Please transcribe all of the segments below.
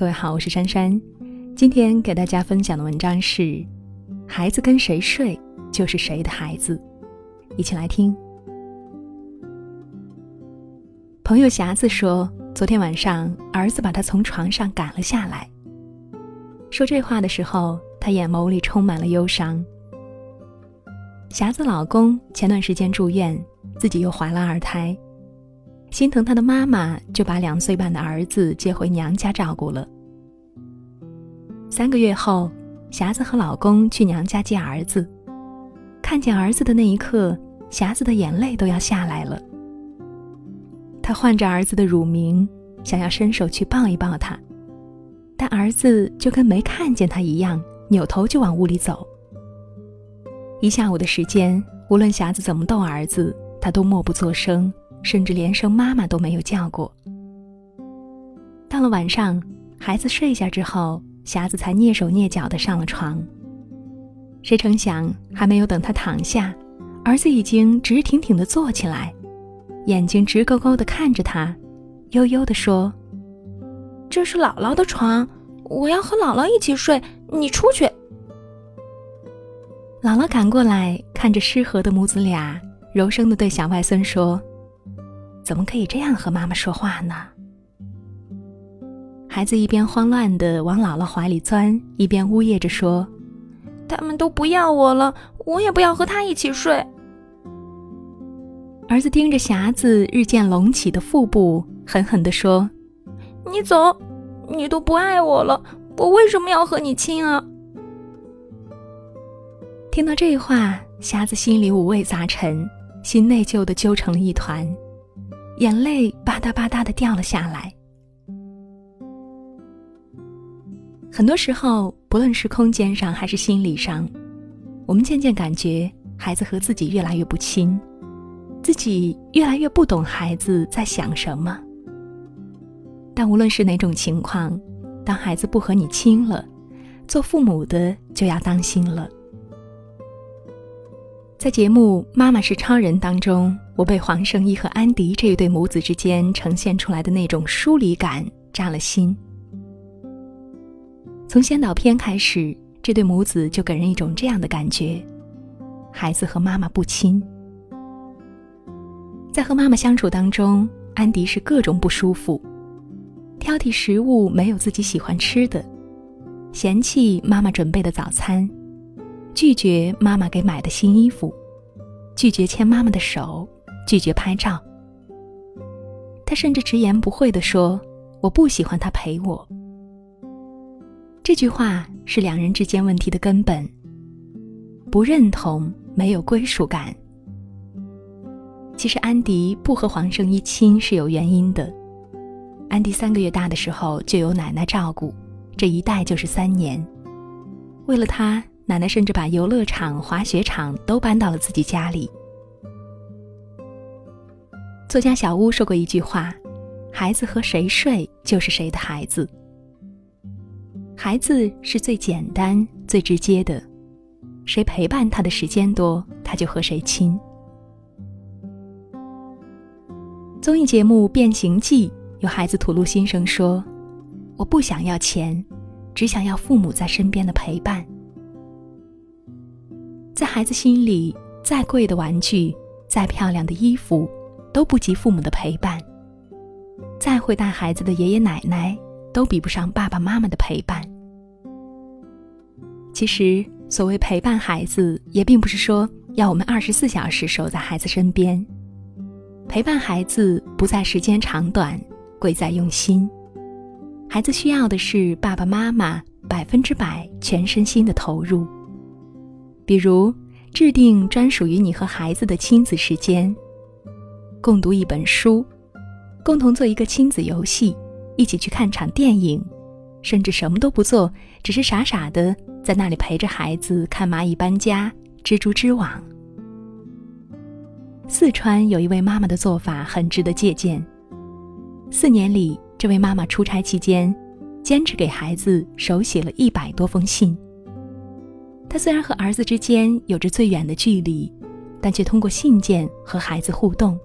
各位好，我是珊珊。今天给大家分享的文章是：孩子跟谁睡就是谁的孩子。一起来听。朋友匣子说，昨天晚上儿子把他从床上赶了下来。说这话的时候，他眼眸里充满了忧伤。匣子老公前段时间住院，自己又怀了二胎。心疼他的妈妈，就把两岁半的儿子接回娘家照顾了。三个月后，霞子和老公去娘家接儿子，看见儿子的那一刻，霞子的眼泪都要下来了。她唤着儿子的乳名，想要伸手去抱一抱他，但儿子就跟没看见他一样，扭头就往屋里走。一下午的时间，无论霞子怎么逗儿子，他都默不作声。甚至连声妈妈都没有叫过。到了晚上，孩子睡下之后，匣子才蹑手蹑脚的上了床。谁成想，还没有等他躺下，儿子已经直挺挺的坐起来，眼睛直勾勾的看着他，悠悠的说：“这是姥姥的床，我要和姥姥一起睡，你出去。”姥姥赶过来，看着失和的母子俩，柔声的对小外孙说。怎么可以这样和妈妈说话呢？孩子一边慌乱的往姥姥怀里钻，一边呜咽着说：“他们都不要我了，我也不要和他一起睡。”儿子盯着匣子日渐隆起的腹部，狠狠地说：“你走，你都不爱我了，我为什么要和你亲啊？”听到这话，匣子心里五味杂陈，心内疚的揪成了一团。眼泪吧嗒吧嗒的掉了下来。很多时候，不论是空间上还是心理上，我们渐渐感觉孩子和自己越来越不亲，自己越来越不懂孩子在想什么。但无论是哪种情况，当孩子不和你亲了，做父母的就要当心了。在节目《妈妈是超人》当中，我被黄圣依和安迪这一对母子之间呈现出来的那种疏离感扎了心。从先导片开始，这对母子就给人一种这样的感觉：孩子和妈妈不亲。在和妈妈相处当中，安迪是各种不舒服，挑剔食物没有自己喜欢吃的，嫌弃妈妈准备的早餐。拒绝妈妈给买的新衣服，拒绝牵妈妈的手，拒绝拍照。他甚至直言不讳地说：“我不喜欢他陪我。”这句话是两人之间问题的根本。不认同，没有归属感。其实安迪不和黄圣依亲是有原因的。安迪三个月大的时候就有奶奶照顾，这一带就是三年。为了他。奶奶甚至把游乐场、滑雪场都搬到了自己家里。作家小屋说过一句话：“孩子和谁睡，就是谁的孩子。”孩子是最简单、最直接的，谁陪伴他的时间多，他就和谁亲。综艺节目《变形记》有孩子吐露心声说：“我不想要钱，只想要父母在身边的陪伴。”在孩子心里，再贵的玩具，再漂亮的衣服，都不及父母的陪伴；再会带孩子的爷爷奶奶，都比不上爸爸妈妈的陪伴。其实，所谓陪伴孩子，也并不是说要我们二十四小时守在孩子身边。陪伴孩子，不在时间长短，贵在用心。孩子需要的是爸爸妈妈百分之百全身心的投入。比如，制定专属于你和孩子的亲子时间，共读一本书，共同做一个亲子游戏，一起去看场电影，甚至什么都不做，只是傻傻的在那里陪着孩子看蚂蚁搬家、蜘蛛织网。四川有一位妈妈的做法很值得借鉴。四年里，这位妈妈出差期间，坚持给孩子手写了一百多封信。他虽然和儿子之间有着最远的距离，但却通过信件和孩子互动，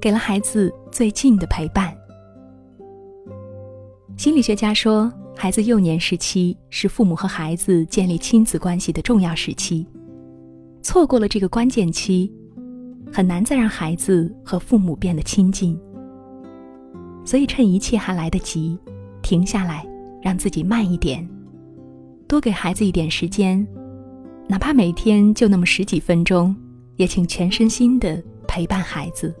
给了孩子最近的陪伴。心理学家说，孩子幼年时期是父母和孩子建立亲子关系的重要时期，错过了这个关键期，很难再让孩子和父母变得亲近。所以，趁一切还来得及，停下来，让自己慢一点，多给孩子一点时间，哪怕每天就那么十几分钟，也请全身心的陪伴孩子。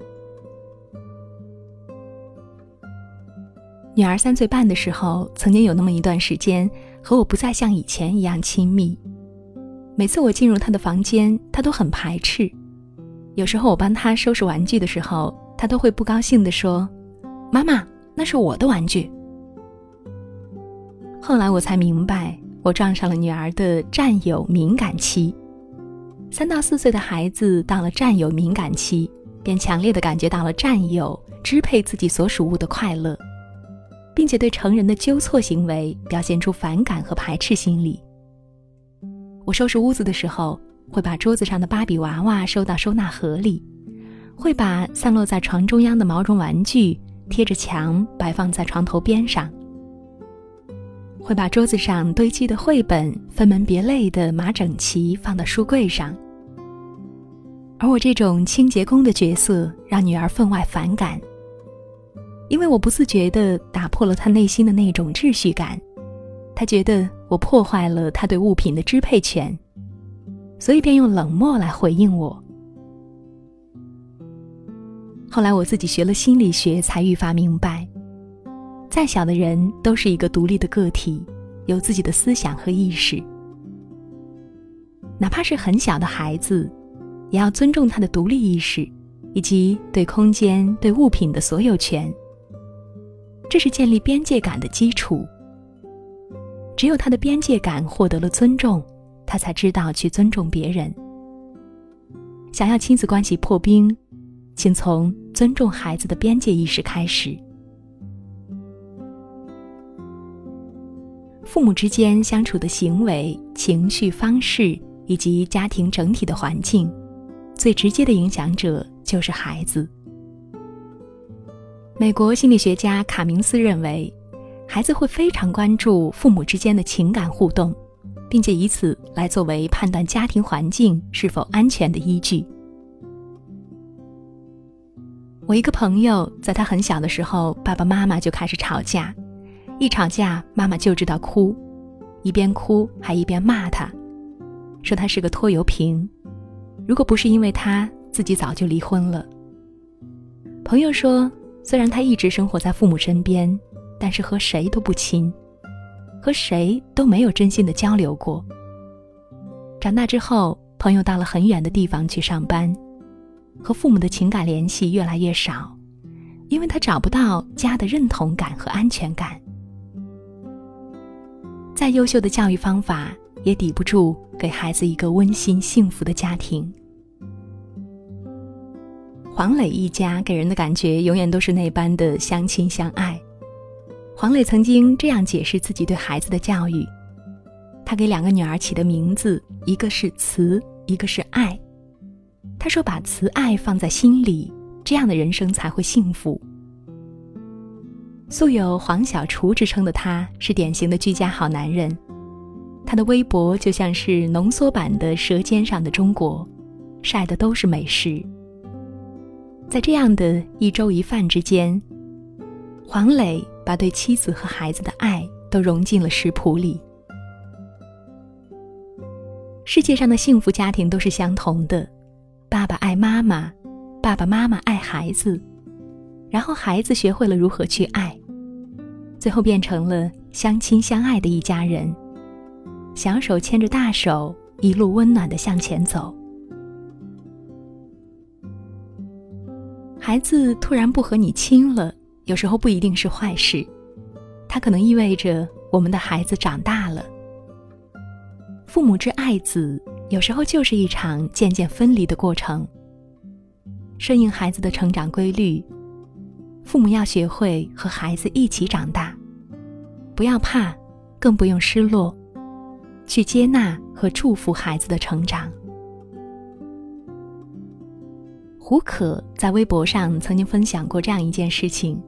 女儿三岁半的时候，曾经有那么一段时间，和我不再像以前一样亲密。每次我进入她的房间，她都很排斥。有时候我帮她收拾玩具的时候，她都会不高兴地说：“妈妈，那是我的玩具。”后来我才明白，我撞上了女儿的占有敏感期。三到四岁的孩子到了占有敏感期，便强烈的感觉到了占有、支配自己所属物的快乐。并且对成人的纠错行为表现出反感和排斥心理。我收拾屋子的时候，会把桌子上的芭比娃娃收到收纳盒里，会把散落在床中央的毛绒玩具贴着墙摆放在床头边上，会把桌子上堆积的绘本分门别类的码整齐放到书柜上。而我这种清洁工的角色，让女儿分外反感。因为我不自觉地打破了他内心的那种秩序感，他觉得我破坏了他对物品的支配权，所以便用冷漠来回应我。后来我自己学了心理学，才愈发明白，再小的人都是一个独立的个体，有自己的思想和意识，哪怕是很小的孩子，也要尊重他的独立意识，以及对空间、对物品的所有权。这是建立边界感的基础。只有他的边界感获得了尊重，他才知道去尊重别人。想要亲子关系破冰，请从尊重孩子的边界意识开始。父母之间相处的行为、情绪方式以及家庭整体的环境，最直接的影响者就是孩子。美国心理学家卡明斯认为，孩子会非常关注父母之间的情感互动，并且以此来作为判断家庭环境是否安全的依据。我一个朋友，在他很小的时候，爸爸妈妈就开始吵架，一吵架，妈妈就知道哭，一边哭还一边骂他，说他是个拖油瓶，如果不是因为他，自己早就离婚了。朋友说。虽然他一直生活在父母身边，但是和谁都不亲，和谁都没有真心的交流过。长大之后，朋友到了很远的地方去上班，和父母的情感联系越来越少，因为他找不到家的认同感和安全感。再优秀的教育方法也抵不住给孩子一个温馨幸福的家庭。黄磊一家给人的感觉永远都是那般的相亲相爱。黄磊曾经这样解释自己对孩子的教育：他给两个女儿起的名字，一个是慈，一个是爱。他说：“把慈爱放在心里，这样的人生才会幸福。”素有“黄小厨”之称的他，是典型的居家好男人。他的微博就像是浓缩版的《舌尖上的中国》，晒的都是美食。在这样的一粥一饭之间，黄磊把对妻子和孩子的爱都融进了食谱里。世界上的幸福家庭都是相同的：爸爸爱妈妈，爸爸妈妈爱孩子，然后孩子学会了如何去爱，最后变成了相亲相爱的一家人，小手牵着大手，一路温暖的向前走。孩子突然不和你亲了，有时候不一定是坏事，它可能意味着我们的孩子长大了。父母之爱子，有时候就是一场渐渐分离的过程。顺应孩子的成长规律，父母要学会和孩子一起长大，不要怕，更不用失落，去接纳和祝福孩子的成长。胡可在微博上曾经分享过这样一件事情：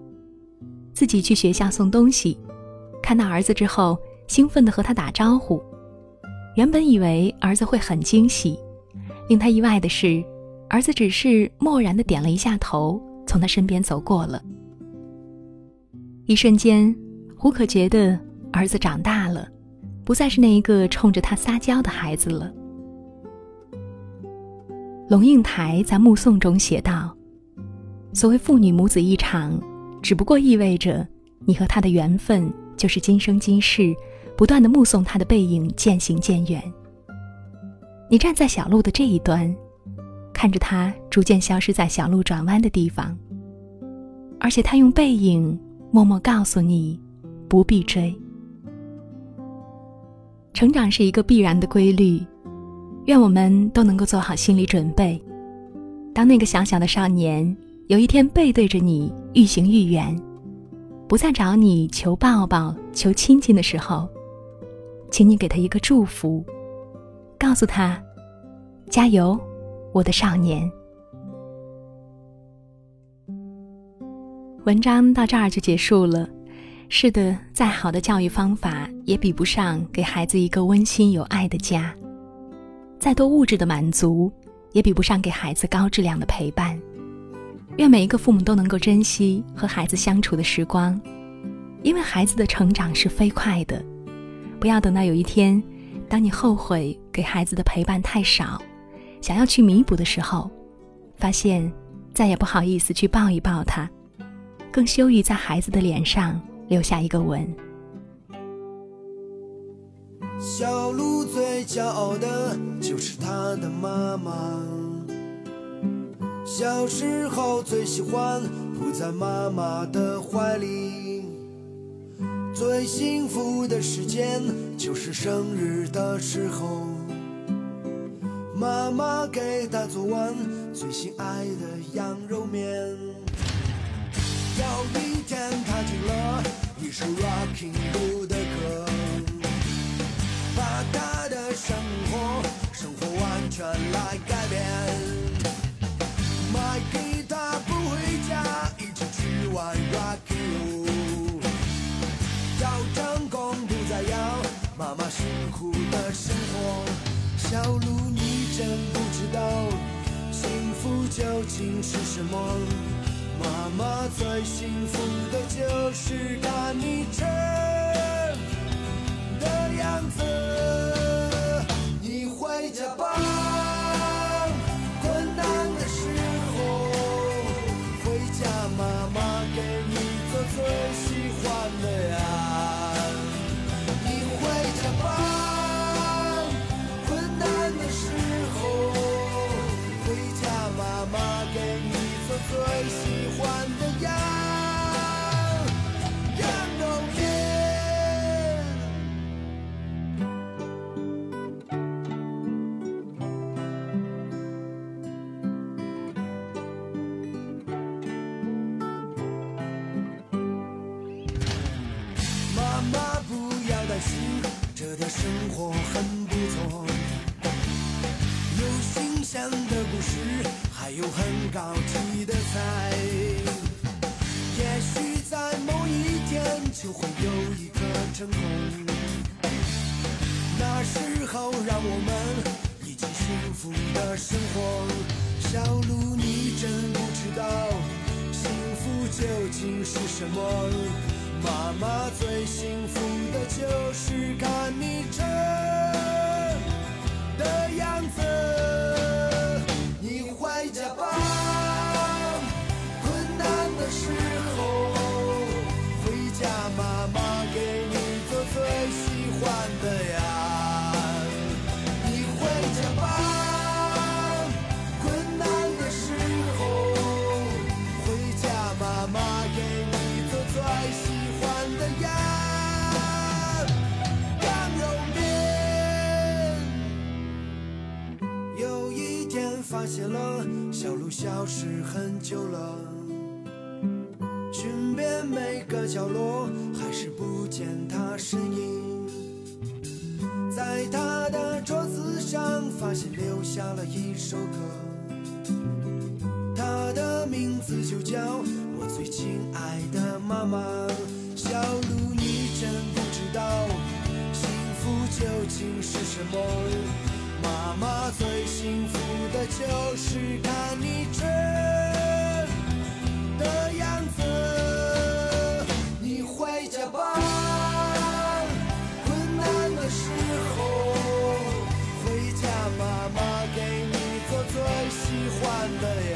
自己去学校送东西，看到儿子之后，兴奋地和他打招呼。原本以为儿子会很惊喜，令他意外的是，儿子只是漠然地点了一下头，从他身边走过了。一瞬间，胡可觉得儿子长大了，不再是那一个冲着他撒娇的孩子了。龙应台在《目送》中写道：“所谓父女母子一场，只不过意味着你和他的缘分就是今生今世，不断的目送他的背影渐行渐远。你站在小路的这一端，看着他逐渐消失在小路转弯的地方，而且他用背影默默告诉你，不必追。成长是一个必然的规律。”愿我们都能够做好心理准备，当那个小小的少年有一天背对着你愈行愈远，不再找你求抱抱、求亲近的时候，请你给他一个祝福，告诉他：“加油，我的少年。”文章到这儿就结束了。是的，再好的教育方法也比不上给孩子一个温馨有爱的家。再多物质的满足，也比不上给孩子高质量的陪伴。愿每一个父母都能够珍惜和孩子相处的时光，因为孩子的成长是飞快的。不要等到有一天，当你后悔给孩子的陪伴太少，想要去弥补的时候，发现再也不好意思去抱一抱他，更羞于在孩子的脸上留下一个吻。小鹿最骄傲的就是它的妈妈。小时候最喜欢扑在妈妈的怀里。最幸福的时间就是生日的时候，妈妈给他做完最心爱的羊肉面。有一天，他听了一首 Rocking Bull 的歌。心是什么。妈妈最幸福的就是看你吃。福的生活。小鹿，你真不知道幸福究竟是什么。妈妈最幸福的就是看你成久了，寻遍每个角落，还是不见它身影。在他的桌子上，发现留下了一首歌，它的名字就叫我最亲爱的妈妈。小鹿，你真不知道，幸福。究竟是什么？妈妈最幸福的就是看你的样子你回家吧困难的时候回家妈妈给你做最喜欢的